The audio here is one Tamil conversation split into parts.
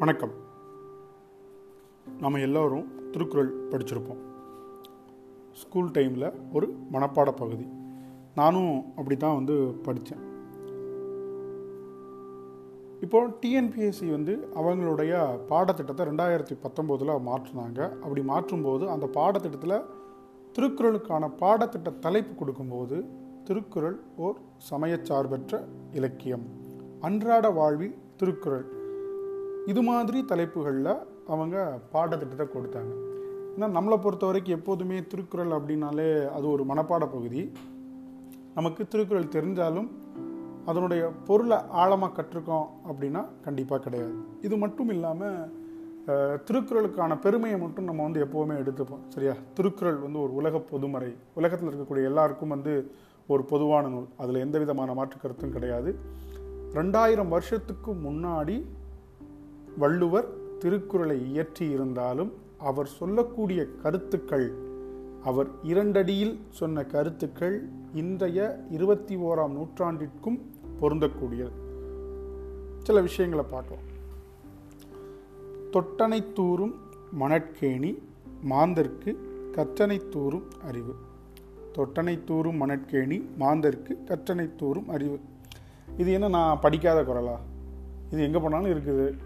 வணக்கம். நம்ம எல்லோரும் திருக்குறள் படிச்சிருப்போம். ஸ்கூல் டைமில் ஒரு மனப்பாட பகுதி. நானும் அப்படி தான் வந்து படித்தேன் இப்போ டிஎன்பிஎஸ்சி வந்து அவங்களுடைய பாடத்திட்டத்தை ரெண்டாயிரத்தி பத்தொம்போதில் மாற்றினாங்க. அப்படி மாற்றும்போது அந்த பாடத்திட்டத்தில் திருக்குறளுக்கான பாடத்திட்ட தலைப்பு கொடுக்கும்போது திருக்குறள் ஓர் சமயச்சார்பற்ற இலக்கியம். அன்றாட வாழ்வில் திருக்குறள். இது மாதிரி தலைப்புகளில் அவங்க பாடத்திட்டத்தை கொடுத்தாங்க. ஏன்னா நம்மளை பொறுத்த வரைக்கும் எப்போதுமே திருக்குறள் அப்படின்னாலே அது ஒரு மனப்பாட பகுதி. நமக்கு திருக்குறள் தெரிஞ்சாலும் அதனுடைய பொருளை ஆழமாக கற்றுக்கோம் அப்படின்னா கண்டிப்பாக கிடையாது. இது மட்டும் இல்லாமல் திருக்குறளுக்கான பெருமையை மட்டும் நம்ம வந்து எப்போவுமே எடுத்துப்போம். சரியா? திருக்குறள் வந்து ஒரு உலக பொதுமறை. உலகத்தில் இருக்கக்கூடிய எல்லாருக்கும் வந்து ஒரு பொதுவான நூல். அதில் எந்த விதமான மாற்று கருத்தும் கிடையாது. ரெண்டாயிரம் வருஷத்துக்கு முன்னாடி வள்ளுவர் திருக்குறளை இயற்றி இருந்தாலும் அவர் சொல்லக்கூடிய கருத்துக்கள் அவர் இரண்டடியில் சொன்ன கருத்துக்கள் இன்றைய இருபத்தி ஓராம் நூற்றாண்டிற்கும் பொருந்தக்கூடியது. சில விஷயங்களை பார்க்கலாம். தொட்டனை தூரும் மணற்கேணி மாந்தர்க்கு கற்றனை தூரும் அறிவு. தொட்டனை தூரும் மணற்கேணி மாந்தர்க்கு கற்றனை தூரும் அறிவு. இது என்ன நான் படிக்காத குரலா? இது எங்கே போனாலும் இருக்குது.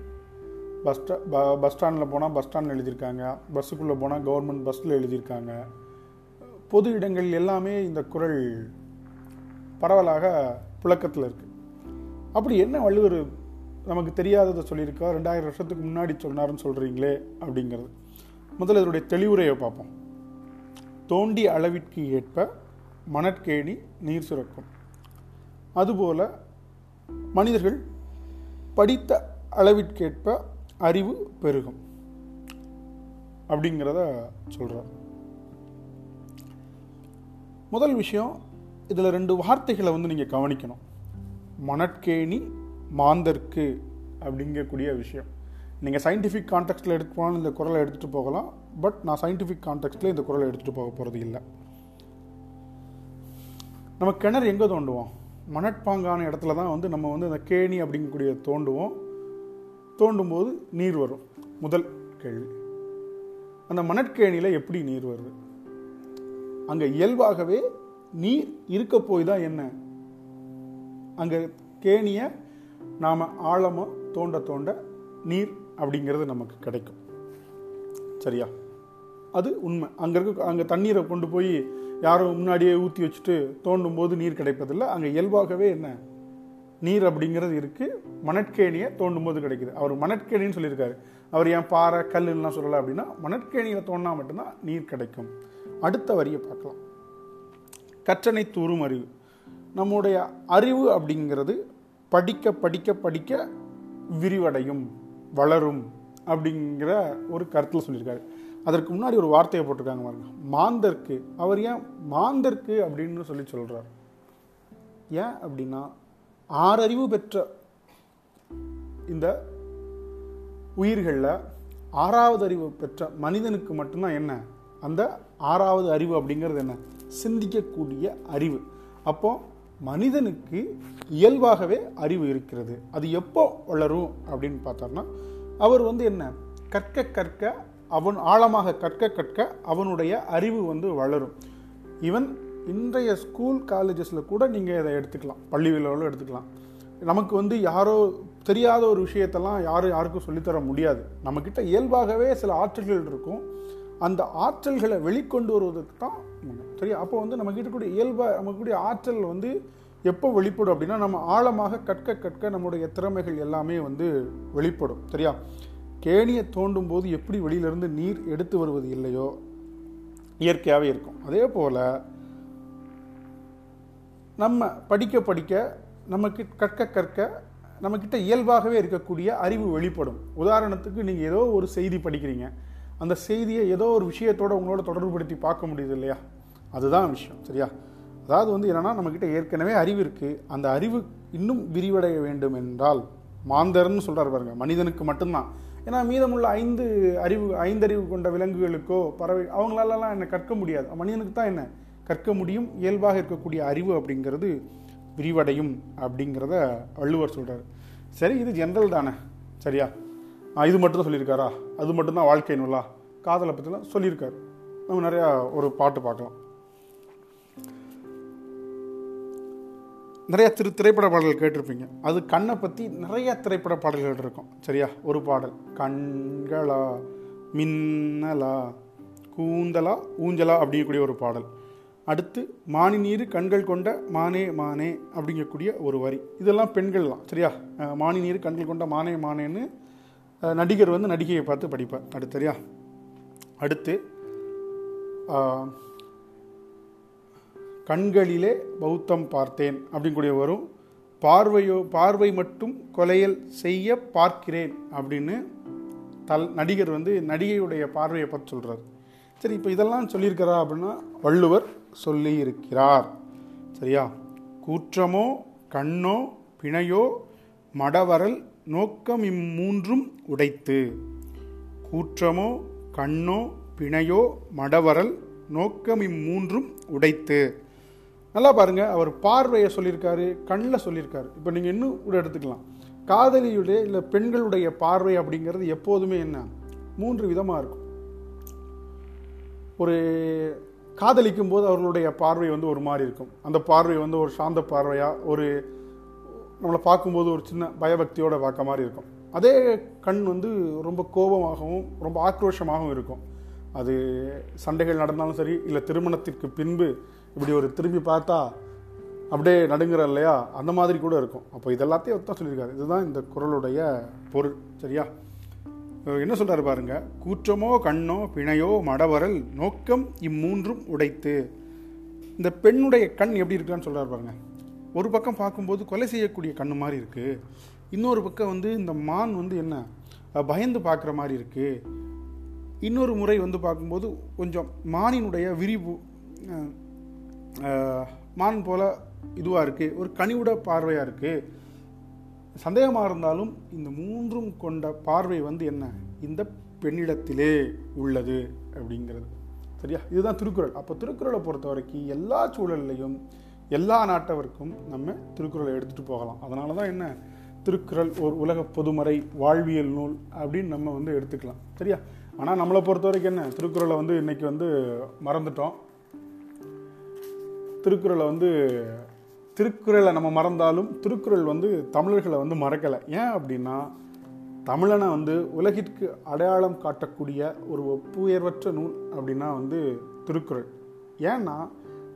பஸ் ஸ்டா பஸ் ஸ்டாண்டில் போனால் பஸ் ஸ்டாண்டில் எழுதியிருக்காங்க. பஸ்ஸுக்குள்ளே போனால் கவர்மெண்ட் பஸ்ஸில் எழுதியிருக்காங்க. பொது இடங்கள் எல்லாமே இந்த குரல் பரவலாக புழக்கத்தில் இருக்குது அப்படி என்ன வள்ளுவர் நமக்கு தெரியாததை சொல்லியிருக்கா? ரெண்டாயிரம் வருஷத்துக்கு முன்னாடி சொன்னார்னு சொல்கிறீங்களே அப்படிங்கிறது. முதல்ல இதனுடைய தெளிவுரையை பார்ப்போம். தோண்டி அளவிற்கு ஏற்ப மணற்கேணி நீர் சுரக்கும். அதுபோல மனிதர்கள் படித்த அளவிற்கேற்ப அறிவு பெருகும். அப்படிங்கிறத சொல்கிறார் முதல் விஷயம் இதில் ரெண்டு வார்த்தைகளை வந்து நீங்கள் கவனிக்கணும். மணற்கேணி மாந்தர்க்கு அப்படிங்கக்கூடிய விஷயம். நீங்கள் சயின்டிஃபிக் கான்டெக்ட்டில் எடுத்து இந்த குரலை எடுத்துகிட்டு போகலாம். பட் நான் சயின்டிஃபிக் கான்டெக்ட்டில் இந்த குரலை எடுத்துகிட்டு போக போகிறது இல்லை. நம்ம கிணறு எங்கே தோண்டுவோம்? மணற்பாங்கான இடத்துல தான் வந்து நம்ம வந்து அந்த கேணி அப்படிங்கக்கூடிய தோண்டுவோம். தோண்டும் போது நீர் வரும். முதல் கேள்வி. அந்த மணற்கேணியில் எப்படி நீர் வருது? அங்கே இயல்பாகவே நீர் இருக்க போய் தான் என்ன? அங்கே கேணியை நாம் ஆழமாக தோண்ட தோண்ட நீர் அப்படிங்கிறது நமக்கு கிடைக்கும். சரியா? அது உண்மை. அங்கே இருக்க அங்கே தண்ணீரை கொண்டு போய் யாரும் முன்னாடியே ஊற்றி வச்சுட்டு தோண்டும் போது நீர் கிடைப்பதில்லை. அங்கே இயல்பாகவே என்ன? நீர் அப்படிங்கிறது இருக்குது மணற்கேணியை தோண்டும் போது கிடைக்குது. அவர் மணற்கேணின்னு சொல்லியிருக்காரு. அவர் ஏன் பாறை கல்லுலாம் சொல்லலை அப்படின்னா மணற்கேணியில் தோண்டினா மட்டும்தான் நீர் கிடைக்கும். அடுத்த வரியை பார்க்கலாம். கற்றனை தூறும் அறிவு. நம்முடைய அறிவு அப்படிங்கிறது படிக்க படிக்க படிக்க விரிவடையும் வளரும் அப்படிங்கிற ஒரு கருத்தில் சொல்லியிருக்காரு. அதற்கு முன்னாடி ஒரு வார்த்தையை போட்டிருக்காங்க பாருங்க. மாந்தர்க்கு. அவர் ஏன் மாந்தர்க்கு அப்படின்னு சொல்லி சொல்கிறார் ஏன் அப்படின்னா ஆறறிவு பெற்ற இந்த உயிர்களில் ஆறாவது அறிவு பெற்ற மனிதனுக்கு மட்டும்தான் என்ன? அந்த ஆறாவது அறிவு அப்படிங்கிறது என்ன? சிந்திக்கக்கூடிய அறிவு. அப்போ மனிதனுக்கு இயல்பாகவே அறிவு இருக்கிறது. அது எப்போ வளரும் அப்படின்னு பார்த்தோம்னா அவர் வந்து என்ன? கற்க கற்க அவன் ஆழமாக கற்க கற்க அவனுடைய அறிவு வந்து வளரும். ஈவன் இன்றைய ஸ்கூல் காலேஜஸில் கூட நீங்கள் இதை எடுத்துக்கலாம். பள்ளி விழாவில் எடுத்துக்கலாம். நமக்கு வந்து யாரோ தெரியாத ஒரு விஷயத்தெல்லாம் யாரும் யாருக்கும் சொல்லித்தர முடியாது. நம்மக்கிட்ட இயல்பாகவே சில ஆற்றல்கள் இருக்கும். அந்த ஆற்றல்களை வெளிக்கொண்டு வருவதற்கு தான் உண்மை. சரியா? அப்போ வந்து நம்ம கிட்டக்கூடிய இயல்பாக நமக்குடைய ஆற்றல் வந்து எப்போ வெளிப்படும் அப்படின்னா நம்ம ஆழமாக கற்க கற்க நம்முடைய திறமைகள் எல்லாமே வந்து வெளிப்படும். சரியா? கேணியை தோண்டும் போது எப்படி வெளியிலிருந்து நீர் எடுத்து வருவது இல்லையோ? இயற்கையாகவே இருக்கும். அதே போல் நம்ம படிக்க படிக்க நமக்கு கற்க கற்க நம்மக்கிட்ட இயல்பாகவே இருக்கக்கூடிய அறிவு வெளிப்படும். உதாரணத்துக்கு நீங்கள் ஏதோ ஒரு செய்தி படிக்கிறீங்க. அந்த செய்தியை ஏதோ ஒரு விஷயத்தோட உங்களோட தொடர்புபடுத்தி பார்க்க முடியுது இல்லையா? அதுதான் விஷயம் சரியா? அதாவது வந்து என்னன்னா நம்மக்கிட்ட ஏற்கனவே அறிவு இருக்குது அந்த அறிவு இன்னும் விரிவடைய வேண்டும் என்றால் மாந்தர்னு சொல்கிறார் பாருங்க மனிதனுக்கு மட்டும்தான். ஏன்னா மீதமுள்ள ஐந்து அறிவு ஐந்தறிவு கொண்ட விலங்குகளுக்கோ பறவை அவங்களாலலாம் என்ன கற்க முடியாது. மனிதனுக்கு தான் என்ன? கற்க முடியும் இயல்பாக இருக்கக்கூடிய அறிவு அப்படிங்கிறது விரிவடையும் அப்படிங்கிறத வள்ளுவர் சொல்கிறார் சரி இது ஜென்ரல் தானே? சரியா? இது மட்டும் தான் சொல்லியிருக்காரா? அது மட்டும்தான் வாழ்க்கை நூலா? காதலை பற்றிலாம் சொல்லியிருக்காரு. நம்ம நிறையா ஒரு பாட்டு பார்க்கலாம். நிறைய திரு திரைப்பட பாடல்கள் கேட்டிருப்பீங்க. அது கண்ணை பற்றி நிறைய திரைப்பட பாடல்கள் இருக்கும். சரியா? ஒரு பாடல். கண்களா மின்னலா கூந்தலா ஊஞ்சலா அப்படிங்கக்கூடிய ஒரு பாடல். அடுத்து மானி நீர் கண்கள் கொண்ட மானே மானே அப்படிங்கக்கூடிய ஒரு வரி. இதெல்லாம் பெண்கள் தான் சரியா மானி நீர் கண்கள் கொண்ட மானே மானேன்னு நடிகர் வந்து நடிகையை பார்த்து படிப்பார் அடுத்து சரியா? அடுத்து கண்களிலே பௌத்தம் பார்த்தேன் அப்படிங்கூடிய வரும் பார்வையோ பார்வை மட்டும் கொலையல் செய்ய பார்க்கிறேன் அப்படின்னு தல் நடிகர் வந்து நடிகையுடைய பார்வையை பார்த்து சொல்கிறார் சரி இப்போ இதெல்லாம் சொல்லியிருக்கிறா அப்படின்னா வள்ளுவர் சொல்லியிருக்கிறார். சரியா? கூற்றமோ கண்ணோ பிணையோ மடவரல் நோக்கம் இம்மூன்றும் உடைத்து. கூற்றமோ கண்ணோ பிணையோ மடவரல் நோக்கம் இம்மூன்றும் உடைத்து. நல்லா பாருங்கள் அவர் பார்வையை சொல்லியிருக்காரு கண்ணில் சொல்லியிருக்காரு. இப்போ நீங்கள் இன்னும் கூட எடுத்துக்கலாம். காதலியுடைய இல்லை பெண்களுடைய பார்வை அப்படிங்கிறது எப்போதுமே என்ன? மூன்று விதமாக இருக்கும். ஒரு காதலிக்கும் போது அவர்களுடைய பார்வை வந்து ஒரு மாதிரி இருக்கும். அந்த பார்வை வந்து ஒரு சாந்த பார்வையாக ஒரு நம்மளை பார்க்கும்போது ஒரு சின்ன பயபக்தியோட பார்க்க மாதிரி இருக்கும். அதே கண் வந்து ரொம்ப கோபமாகவும் ரொம்ப ஆக்ரோஷமாகவும் இருக்கும். அது சண்டைகள் நடந்தாலும் சரி இல்லை திருமணத்திற்கு பின்பு இப்படி ஒரு திரும்பி பார்த்தா அப்படியே நடுங்குற இல்லையா அந்த மாதிரி கூட இருக்கும். அப்போ இதெல்லாத்தையும் ஒத்தான் சொல்லியிருக்காரு. இதுதான் இந்த குரலுடைய பொருள் சரியா? என்ன சொல்கிறாரு பாருங்க? கூற்றமோ கண்ணோ பிணையோ மடவரல் நோக்கம் இம்மூன்றும் உடைத்து. இந்த பெண்ணுடைய கண் எப்படி இருக்கான்னு சொல்கிறார் பாருங்க. ஒரு பக்கம் பார்க்கும்போது கொலை செய்யக்கூடிய கண்ணு மாதிரி இருக்குது இன்னொரு பக்கம் வந்து இந்த மான் வந்து என்ன? பயந்து பார்க்குற மாதிரி இருக்குது இன்னொரு முறை வந்து பார்க்கும்போது கொஞ்சம் மானினுடைய விரிவு மான் போல இதுவாக இருக்குது ஒரு கனிவுட பார்வையாக இருக்குது சந்தேகமாக இருந்தாலும் இந்த மூன்றும் கொண்ட பார்வை வந்து என்ன? இந்த பெண்ணிடத்திலே உள்ளது அப்படிங்கிறது. சரியா? இதுதான் திருக்குறள். அப்போ திருக்குறளை பொறுத்த வரைக்கும் எல்லா சூழல்லையும் எல்லா நாட்டவருக்கும் நம்ம திருக்குறளை எடுத்துகிட்டு போகலாம். அதனால தான் என்ன? திருக்குறள் ஒரு உலக பொதுமறை வாழ்வியல் நூல் அப்படின்னு நம்ம வந்து எடுத்துக்கலாம். சரியா? ஆனால் நம்மளை பொறுத்த வரைக்கும் என்ன? திருக்குறளை வந்து இன்னைக்கு வந்து மறந்துட்டோம். திருக்குறளை வந்து திருக்குறளை நம்ம மறந்தாலும் திருக்குறள் வந்து தமிழர்களை வந்து மறக்கலை. ஏன் அப்படின்னா தமிழனை வந்து உலகிற்கு அடையாளம் காட்டக்கூடிய ஒரு ஒப்புயர்வற்ற நூல் அப்படின்னா வந்து திருக்குறள். ஏன்னா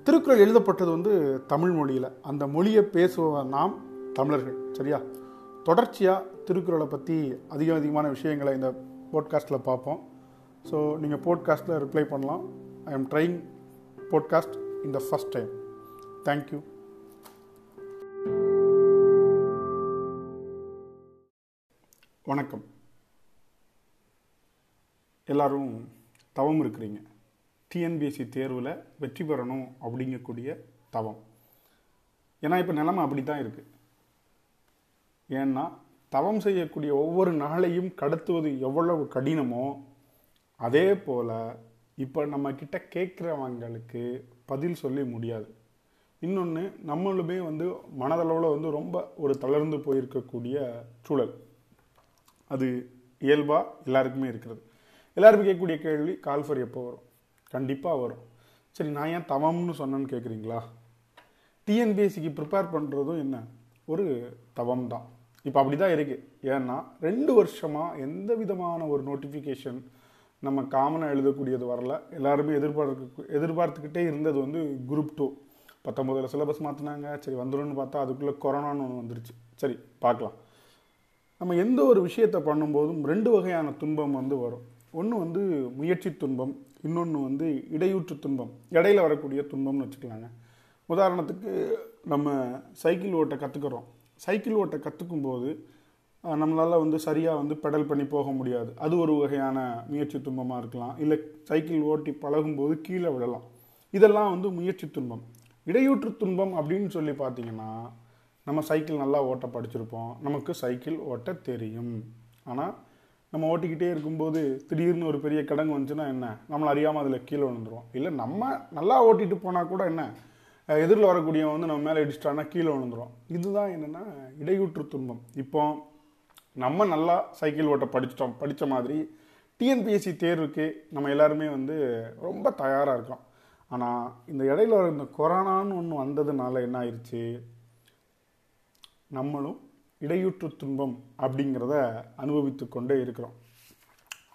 திருக்குறள் எழுதப்பட்டது வந்து தமிழ் மொழியில். அந்த மொழியை பேசுவ நாம் தமிழர்கள் சரியா? தொடர்ச்சியாக திருக்குறளை பற்றி அதிக அதிகமான விஷயங்களை இந்த போட்காஸ்ட்டில் பார்ப்போம். ஸோ நீங்கள் போட்காஸ்ட்டில் ரிப்ளை பண்ணலாம். I am trying podcast in the first time thank you வணக்கம். எல்லோரும் தவம் இருக்கிறீங்க. டிஎன்பிஎஸ்சி தேர்வில் வெற்றி பெறணும் அப்படிங்கக்கூடிய தவம். ஏன்னா இப்போ நிலமை அப்படி தான் இருக்குது ஏன்னா தவம் செய்யக்கூடிய ஒவ்வொரு நாளையும் கடத்துவது எவ்வளவு கடினமோ அதே போல் இப்போ நம்ம கேட்குறவங்களுக்கு பதில் சொல்லி முடியாது. இன்னொன்று நம்மளுமே வந்து மனதளவில் வந்து ரொம்ப ஒரு தளர்ந்து போயிருக்கக்கூடிய சூழல். அது இயல்பாக எல்லாருக்குமே இருக்கிறது. எல்லாருமே கேட்கக்கூடிய கேள்வி கால்ஃபர் எப்போ வரும்? கண்டிப்பாக வரும். சரி நான் ஏன் தவம்னு சொன்னேன்னு கேட்குறீங்களா டிஎன்பிஎஸ்சிக்கு ப்ரிப்பேர் பண்ணுறதும் என்ன? ஒரு தவம் தான் இப்போ அப்படி தான் இருக்குது ஏன்னா ரெண்டு வருஷமாக எந்த விதமான ஒரு நோட்டிஃபிகேஷன் நம்ம காமனாக எழுதக்கூடியது வரல. எல்லாருமே எதிர்பார்க்க எதிர்பார்த்துக்கிட்டே இருந்தது வந்து குரூப் டூ பத்தொம்போதில் சிலபஸ் மாற்றினாங்க சரி வந்துரும்னு பார்த்தா அதுக்குள்ளே கொரோனான்னு ஒன்று வந்துருச்சு. சரி பார்க்கலாம். நம்ம எந்த ஒரு விஷயத்தை பண்ணும்போதும் ரெண்டு வகையான துன்பம் வந்து வரும். ஒன்று வந்து முயற்சி துன்பம் இன்னொன்று வந்து இடையூற்று துன்பம் இடையில வரக்கூடிய துன்பம்னு வச்சுக்கலாங்க. உதாரணத்துக்கு நம்ம சைக்கிள் ஓட்ட கற்றுக்குறோம் சைக்கிள் ஓட்ட கற்றுக்கும் போது நம்மளால் வந்து சரியாக வந்து பெடல் பண்ணி போக முடியாது. அது ஒரு வகையான முயற்சி துன்பமாக இருக்கலாம். இல்லை சைக்கிள் ஓட்டி பழகும்போது கீழே விடலாம் இதெல்லாம் வந்து முயற்சி துன்பம். இடையூற்று துன்பம் அப்படின்னு சொல்லி பார்த்தீங்கன்னா நம்ம சைக்கிள் நல்லா ஓட்ட படிச்சிருப்போம். நமக்கு சைக்கிள் ஓட்ட தெரியும். ஆனால் நம்ம ஓட்டிக்கிட்டே இருக்கும்போது திடீர்னு ஒரு பெரிய கிடங்கு வந்துச்சுன்னா என்ன? நம்மளை அறியாமல் அதில் கீழே விழுந்துருவோம். இல்லை நம்ம நல்லா ஓட்டிட்டு போனால் கூட என்ன? எதிரில் வரக்கூடியவன் வந்து நம்ம மேலே இடிச்சிட்டான்னா கீழே விழுந்துரும் இதுதான் என்னென்னா இடையூற்று துன்பம். இப்போ நம்ம நல்லா சைக்கிள் ஓட்ட படிச்சிட்டோம். படித்த மாதிரி டிஎன்பிஎஸ்சி தேர்வுக்கு நம்ம எல்லாருமே வந்து ரொம்ப தயாராக இருக்கோம். ஆனால் இந்த இடையில இந்த கொரோனான்னு ஒன்று வந்ததுனால என்ன ஆயிடுச்சு நம்மளும் இடையூற்று துன்பம் அப்படிங்கிறத அனுபவித்து கொண்டே இருக்கிறோம்.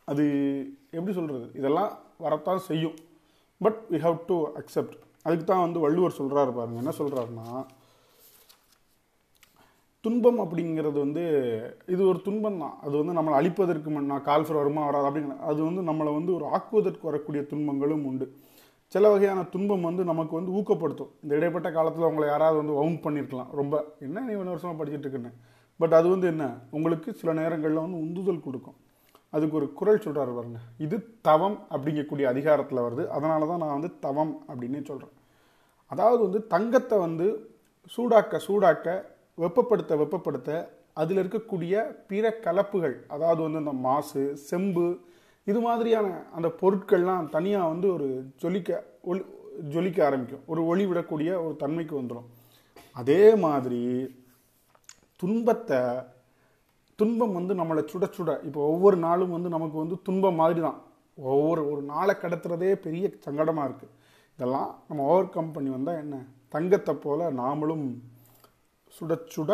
அது எப்படி சொல்கிறது இதெல்லாம் வரத்தான் செய்யும். But we have to accept அதுக்கு தான் வந்து வள்ளுவர் சொல்கிறாரு பாருங்க. என்ன சொல்கிறாருன்னா துன்பம் அப்படிங்கிறது வந்து இது ஒரு துன்பம் தான். அது வந்து நம்மளை அழிப்பதற்கு முன் கால்ஃபர் வருமா வராது அப்படிங்கிற அது வந்து நம்மளை வந்து ஒரு ஆக்குவதற்கு வரக்கூடிய துன்பங்களும் உண்டு. சில வகையான துன்பம் வந்து நமக்கு வந்து ஊக்கப்படுத்தும். இந்த இடைப்பட்ட காலத்தில் உங்களை யாராவது வந்து வவுண்ட் பண்ணியிருக்கலாம் ரொம்ப என்ன நீ ஒன்று வருஷமாக படிச்சுட்டு இருக்கேன்னு? பட் அது வந்து என்ன? உங்களுக்கு சில நேரங்களில் வந்து உந்துதல் கொடுக்கும். அதுக்கு ஒரு குரல் சொல்கிறார் பாருங்க. இது தவம் அப்படிங்கக்கூடிய அதிகாரத்தில் வருது. அதனால தான் நான் வந்து தவம் அப்படின்னே சொல்கிறேன் அதாவது வந்து தங்கத்தை வந்து சூடாக்க சூடாக்க வெப்பப்படுத்த வெப்பப்படுத்த அதில் இருக்கக்கூடிய பிற கலப்புகள் அதாவது வந்து இந்த மாசு செம்பு இது மாதிரியான அந்த பொருட்கள்லாம் தனியாக வந்து ஒரு ஜொலிக்க ஒளி ஜொலிக்க ஆரம்பிக்கும். ஒரு ஒளி விடக்கூடிய ஒரு தன்மைக்கு வந்துடும் அதே மாதிரி துன்பத்தை துன்பம் வந்து நம்மளை சுட சுட இப்போ ஒவ்வொரு நாளும் வந்து நமக்கு வந்து துன்பம் மாதிரி தான் ஒவ்வொரு ஒரு நாளை கடத்துறதே பெரிய சங்கடமாக இருக்குது இதெல்லாம் நம்ம ஓவர் கம் பண்ணி வந்தால் என்ன? தங்கத்தை போல் நாமளும் சுட சுட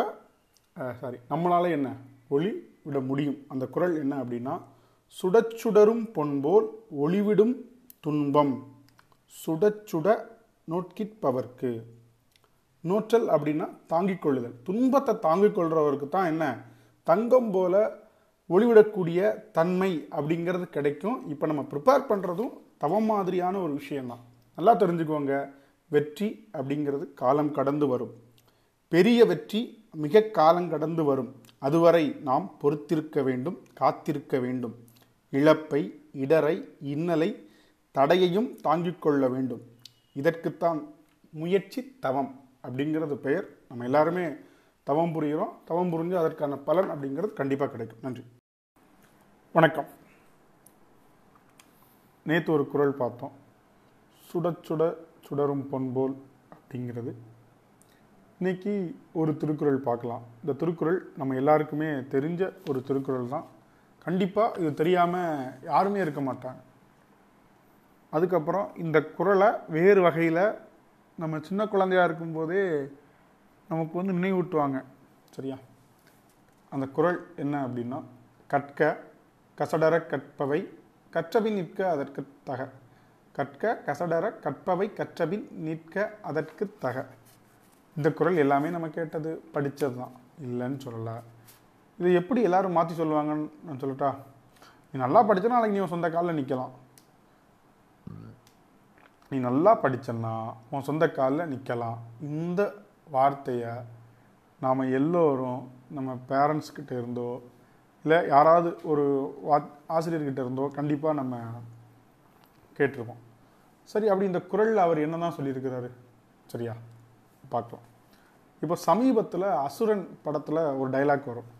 சாரி நம்மளால என்ன? ஒளி விட முடியும். அந்த குரல் என்ன அப்படின்னா சுடச்சுடரும் பொன்போல் ஒளிவிடும் துன்பம். சுடச்சுட நோட்கிற்பவர்க்கு நோற்றல் அப்படின்னா தாங்கிக் கொள்ளுதல் துன்பத்தை தாங்கிக் கொள்றவருக்கு தான் என்ன? தங்கம் போல ஒளிவிடக்கூடிய தன்மை அப்படிங்கிறது கிடைக்கும். இப்போ நம்ம ப்ரிப்பேர் பண்ணுறதும் தவம் மாதிரியான ஒரு விஷயம்தான். நல்லா தெரிஞ்சுக்கோங்க. வெற்றி அப்படிங்கிறது காலம் கடந்து வரும். பெரிய வெற்றி மிக காலம் கடந்து வரும். அதுவரை நாம் பொறுத்திருக்க வேண்டும் காத்திருக்க வேண்டும். இழப்பை இடரை இன்னலை தடையையும் தாங்கிக் கொள்ள வேண்டும். இதற்குத்தான் முயற்சி தவம் அப்படிங்கிறது பெயர். நம்ம எல்லாருமே தவம் புரிகிறோம். தவம் புரிஞ்சு அதற்கான பலன் அப்படிங்கிறது கண்டிப்பாக கிடைக்கும். நன்றி. வணக்கம். நேற்று ஒரு குரல் பார்த்தோம். சுட சுட சுடரும் பொன்போல் அப்படிங்கிறது. இன்னைக்கு ஒரு திருக்குறள் பார்க்கலாம். இந்த திருக்குறள் நம்ம எல்லாருக்குமே தெரிஞ்ச ஒரு திருக்குறள் தான். கண்டிப்பாக இது தெரியாமல் யாருமே இருக்க மாட்டாங்க. அதுக்கப்புறம் இந்த குறளை வேறு வகையில் நம்ம சின்ன குழந்தையா இருக்கும்போதே நமக்கு வந்து நினைவூட்டுவாங்க. சரியா? அந்த குறள் என்ன அப்படின்னா கற்க கசடர கற்பவை கற்றபின் நிற்க அதற்கு தக. கற்க கசடர கற்பவை கற்றபின் நிற்க அதற்கு தக. இந்த குறள் எல்லாமே நம்ம கேட்டது படித்தது தான் இல்லைன்னு சொல்லலை. இது எப்படி எல்லாரும் மாற்றி சொல்லுவாங்கன்னு நான் சொல்லட்டா? நீ நல்லா படித்தனா நாளைக்கு நீ உன் சொந்த காலில் நிற்கலாம் நீ நல்லா படிச்சன்னா உன் சொந்த காலில் நிற்கலாம் இந்த வார்த்தையை நாம் எல்லோரும் நம்ம பேரண்ட்ஸ்கிட்ட இருந்தோ இல்லை யாராவது ஒரு வா ஆசிரியர்கிட்ட இருந்தோ கண்டிப்பாக நம்ம கேட்டிருப்போம். சரி அப்படி இந்த குரலில் அவர் என்ன தான் சொல்லியிருக்கிறாரு? சரியா? பார்க்கலாம். இப்போ சமீபத்தில் அசுரன் படத்தில் ஒரு டைலாக் வரும்.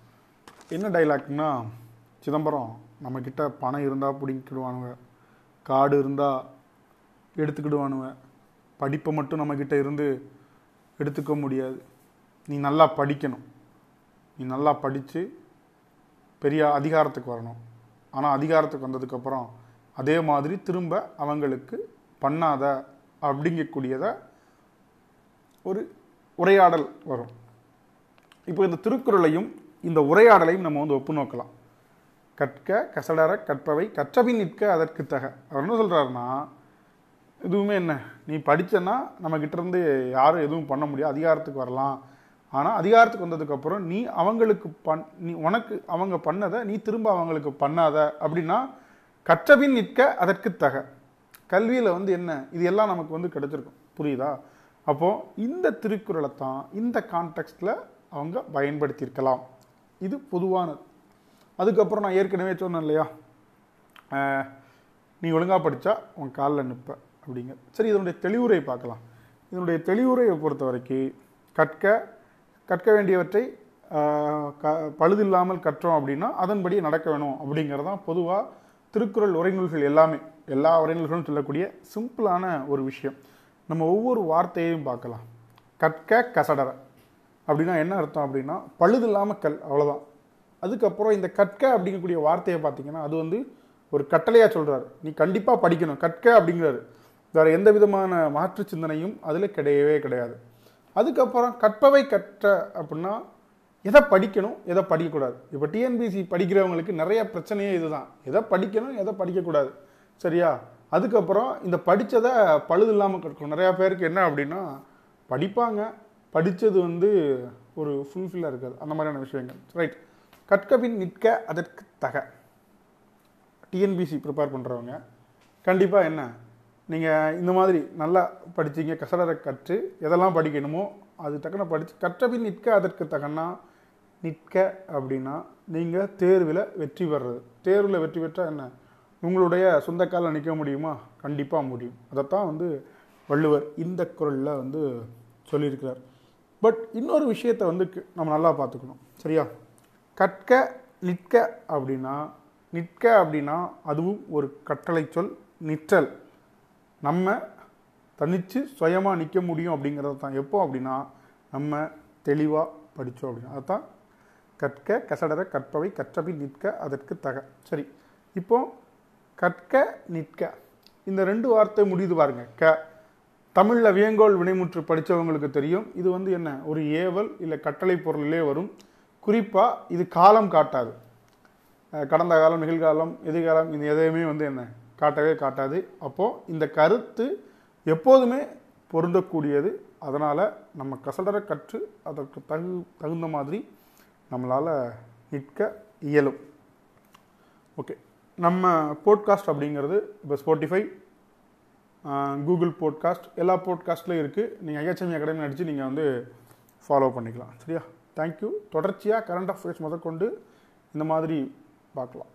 என்ன டைலாக்னா சிதம்பரம் நம்மக்கிட்ட பணம் இருந்தால் பிடிக்கிடுவானுங்க காடு இருந்தால் எடுத்துக்கிடுவானுங்க. படிப்பை மட்டும் நம்மக்கிட்ட இருந்து எடுத்துக்க முடியாது. நீ நல்லா படிக்கணும். நீ நல்லா படித்து பெரிய அதிகாரத்துக்கு வரணும். ஆனால் அதிகாரத்துக்கு வந்ததுக்கப்புறம் அதே மாதிரி திரும்ப அவங்களுக்கு பண்ணாத அப்படிங்கக்கூடியதை ஒரு உரையாடல் வரும். இப்போ இந்த திருக்குறளையும் இந்த உரையாடலையும் நம்ம வந்து ஒப்பு நோக்கலாம். கற்க கசடர கற்பவை கற்றபின் நிற்க அதற்கு தக. அவர் என்ன சொல்கிறாருன்னா எதுவுமே என்ன நீ படித்தன்னா நம்மக்கிட்ட இருந்து யாரும் எதுவும் பண்ண முடியாது அதிகாரத்துக்கு வரலாம். ஆனால் அதிகாரத்துக்கு வந்ததுக்கப்புறம் நீ அவங்களுக்கு பண் நீ உனக்கு அவங்க பண்ணதை நீ திரும்ப அவங்களுக்கு பண்ணாத. அப்படின்னா கற்றபின் நிற்க அதற்கு தக. கல்வியில் வந்து என்ன இது எல்லாம் நமக்கு வந்து கிடைச்சிருக்கும். புரியுதா? அப்போது இந்த திருக்குறளை தான் இந்த கான்டெக்ஸ்டில் அவங்க பயன்படுத்தியிருக்கலாம். இது பொதுவானது. அதுக்கப்புறம் நான் ஏற்கனவே சொன்னேன் இல்லையா? நீ ஒழுங்காக படித்தா உன் காலில் நிற்ப அப்படிங்க. சரி இதனுடைய தெளிவுரை பார்க்கலாம். இதனுடைய தெளிவுரையை பொறுத்த வரைக்கும் கற்க கற்க வேண்டியவற்றை க பழுதில்லாமல் கற்றோம் அப்படின்னா அதன்படி நடக்க வேணும் அப்படிங்கிறது தான் பொதுவாக திருக்குறள் உரைநூல்கள் எல்லாமே. எல்லா உரைநூல்களும் சொல்லக்கூடிய சிம்பிளான ஒரு விஷயம். நம்ம ஒவ்வொரு வார்த்தையையும் பார்க்கலாம். கற்க கசடர அப்படின்னா என்ன அர்த்தம் அப்படின்னா பழுதில்லாமல் கல் அவ்வளோதான் அதுக்கப்புறம் இந்த கற்க அப்படிங்கக்கூடிய வார்த்தையை பார்த்தீங்கன்னா அது வந்து ஒரு கட்டளையாக சொல்கிறார் நீ கண்டிப்பாக படிக்கணும். கற்க அப்படிங்கிறாரு. வேறு எந்த விதமான மாற்று சிந்தனையும் அதில் கிடையவே கிடையாது. அதுக்கப்புறம் கற்பவை கற்ற அப்படின்னா எதை படிக்கணும்? எதை படிக்கக்கூடாது. இப்போ டிஎன்பிசி படிக்கிறவங்களுக்கு நிறைய பிரச்சனையே இதுதான். எதை படிக்கணும்? எதை படிக்கக்கூடாது. சரியா? அதுக்கப்புறம் இந்த படித்ததை பழுது இல்லாமல் கற்கணும். நிறையா பேருக்கு என்ன அப்படின்னா படிப்பாங்க. படித்தது வந்து ஒரு ஃபுல்ஃபில்லாக இருக்காது. அந்த மாதிரியான விஷயங்கள். ரைட் கற்கவின் நிற்க அதற்கு தக. டிஎன்பிசி ப்ரிப்பேர் பண்ணுறவங்க கண்டிப்பாக என்ன? நீங்கள் இந்த மாதிரி நல்லா படிச்சீங்க கசடரை கற்று எதெல்லாம் படிக்கணுமோ அது தக்கன படித்து கற்றபின் நிற்க அதற்கு தகனா நிற்க அப்படின்னா நீங்கள் தேர்வில் வெற்றி பெறுறது தேர்வில் வெற்றி பெற்றால் என்ன? உங்களுடைய சொந்த காலில் நிற்க முடியுமா? கண்டிப்பாக முடியும். அதைத்தான் வந்து வள்ளுவர் இந்த குரலில் வந்து சொல்லியிருக்கிறார். பட் இன்னொரு விஷயத்தை வந்து நம்ம நல்லா பார்த்துக்கணும். சரியா? கற்க நிற்க அப்படின்னா நிற்க அப்படின்னா அதுவும் ஒரு கட்டளை சொல் நிற்றல். நம்ம தனித்து சுயமாக நிற்க முடியும் அப்படிங்கிறது தான். எப்போ அப்படின்னா நம்ம தெளிவாக படித்தோம் அப்படின்னா. அதுதான் கற்க கசடர கற்பவை கற்றபின் நிற்க அதற்கு தக. சரி. இப்போ கற்க நிற்க. இந்த ரெண்டு வார்த்தை முடியுது பாருங்க. க. தமிழில் வியங்கோல் வினைமுற்று படித்தவங்களுக்கு தெரியும். இது வந்து என்ன? ஒரு ஏவல் இல்லை கட்டளை பொருளிலே வரும். குறிப்பாக இது காலம் காட்டாது. கடந்த காலம் நிகழ்காலம் எதிர்காலம் இந்த எதையுமே வந்து என்ன? காட்டவே காட்டாது. அப்போது இந்த கருத்து எப்போதுமே பொருந்தக்கூடியது. அதனால் நம்ம கசடர கற்று அதற்கு தகு தகுந்த மாதிரி நம்மளால் நிற்க இயலும். ஓகே. நம்ம போட்காஸ்ட் அப்படிங்கிறது இப்போ ஸ்போட்டிஃபை கூகுள் போட்காஸ்ட் எல்லா போட்காஸ்ட்லையும் இருக்குது நீங்கள் ஐஹெச்எம் அகாடமி அடித்து நீங்கள் வந்து ஃபாலோ பண்ணிக்கலாம். சரியா? தேங்க்யூ தொடர்ச்சியாக கரண்ட் அஃபேர்ஸ் முதற்கொண்டு இந்த மாதிரி பார்க்கலாம்.